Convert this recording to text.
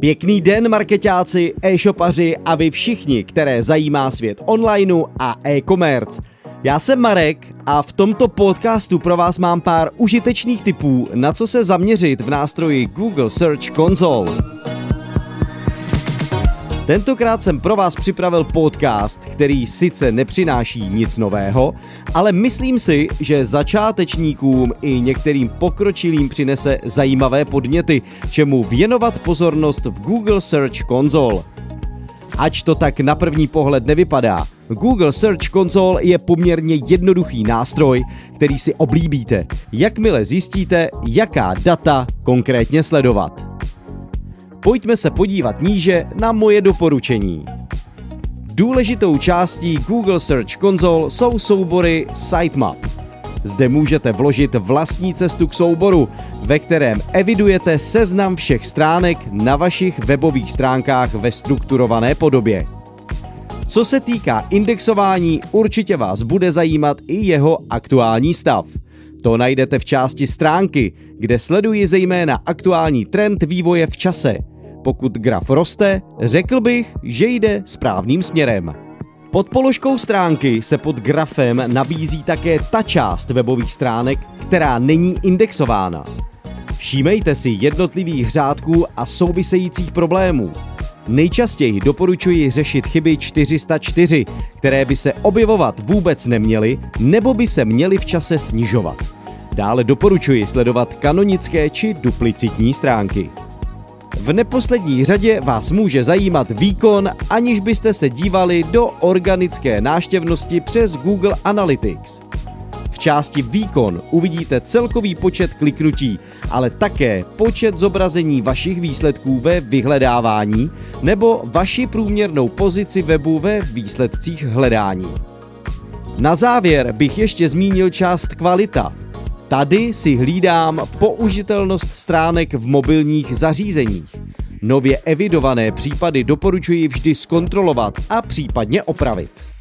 Pěkný den, marketáci, e-shopaři a vy všichni, které zajímá svět onlineu a e-commerce. Já jsem Marek a v tomto podcastu pro vás mám pár užitečných tipů, na co se zaměřit v nástroji Google Search Console. Tentokrát jsem pro vás připravil podcast, který sice nepřináší nic nového, ale myslím si, že začátečníkům i některým pokročilým přinese zajímavé podněty, čemu věnovat pozornost v Google Search Console. Ač to tak na první pohled nevypadá, Google Search Console je poměrně jednoduchý nástroj, který si oblíbíte, jakmile zjistíte, jaká data konkrétně sledovat. Pojďme se podívat níže na moje doporučení. Důležitou částí Google Search Console jsou soubory Sitemap. Zde můžete vložit vlastní cestu k souboru, ve kterém evidujete seznam všech stránek na vašich webových stránkách ve strukturované podobě. Co se týká indexování, určitě vás bude zajímat i jeho aktuální stav. To najdete v části stránky, kde sleduji zejména aktuální trend vývoje v čase. Pokud graf roste, řekl bych, že jde správným směrem. Pod položkou stránky se pod grafem nabízí také ta část webových stránek, která není indexována. Všímejte si jednotlivých řádků a souvisejících problémů. Nejčastěji doporučuji řešit chyby 404, které by se objevovat vůbec neměly nebo by se měly v čase snižovat. Dále doporučuji sledovat kanonické či duplicitní stránky. V neposlední řadě vás může zajímat výkon, aniž byste se dívali do organické náštěvnosti přes Google Analytics. V části Výkon uvidíte celkový počet kliknutí, ale také počet zobrazení vašich výsledků ve vyhledávání nebo vaši průměrnou pozici webu ve výsledcích hledání. Na závěr bych ještě zmínil část kvalita, Tady si hlídám použitelnost stránek v mobilních zařízeních. Nově evidované případy doporučuji vždy zkontrolovat a případně opravit.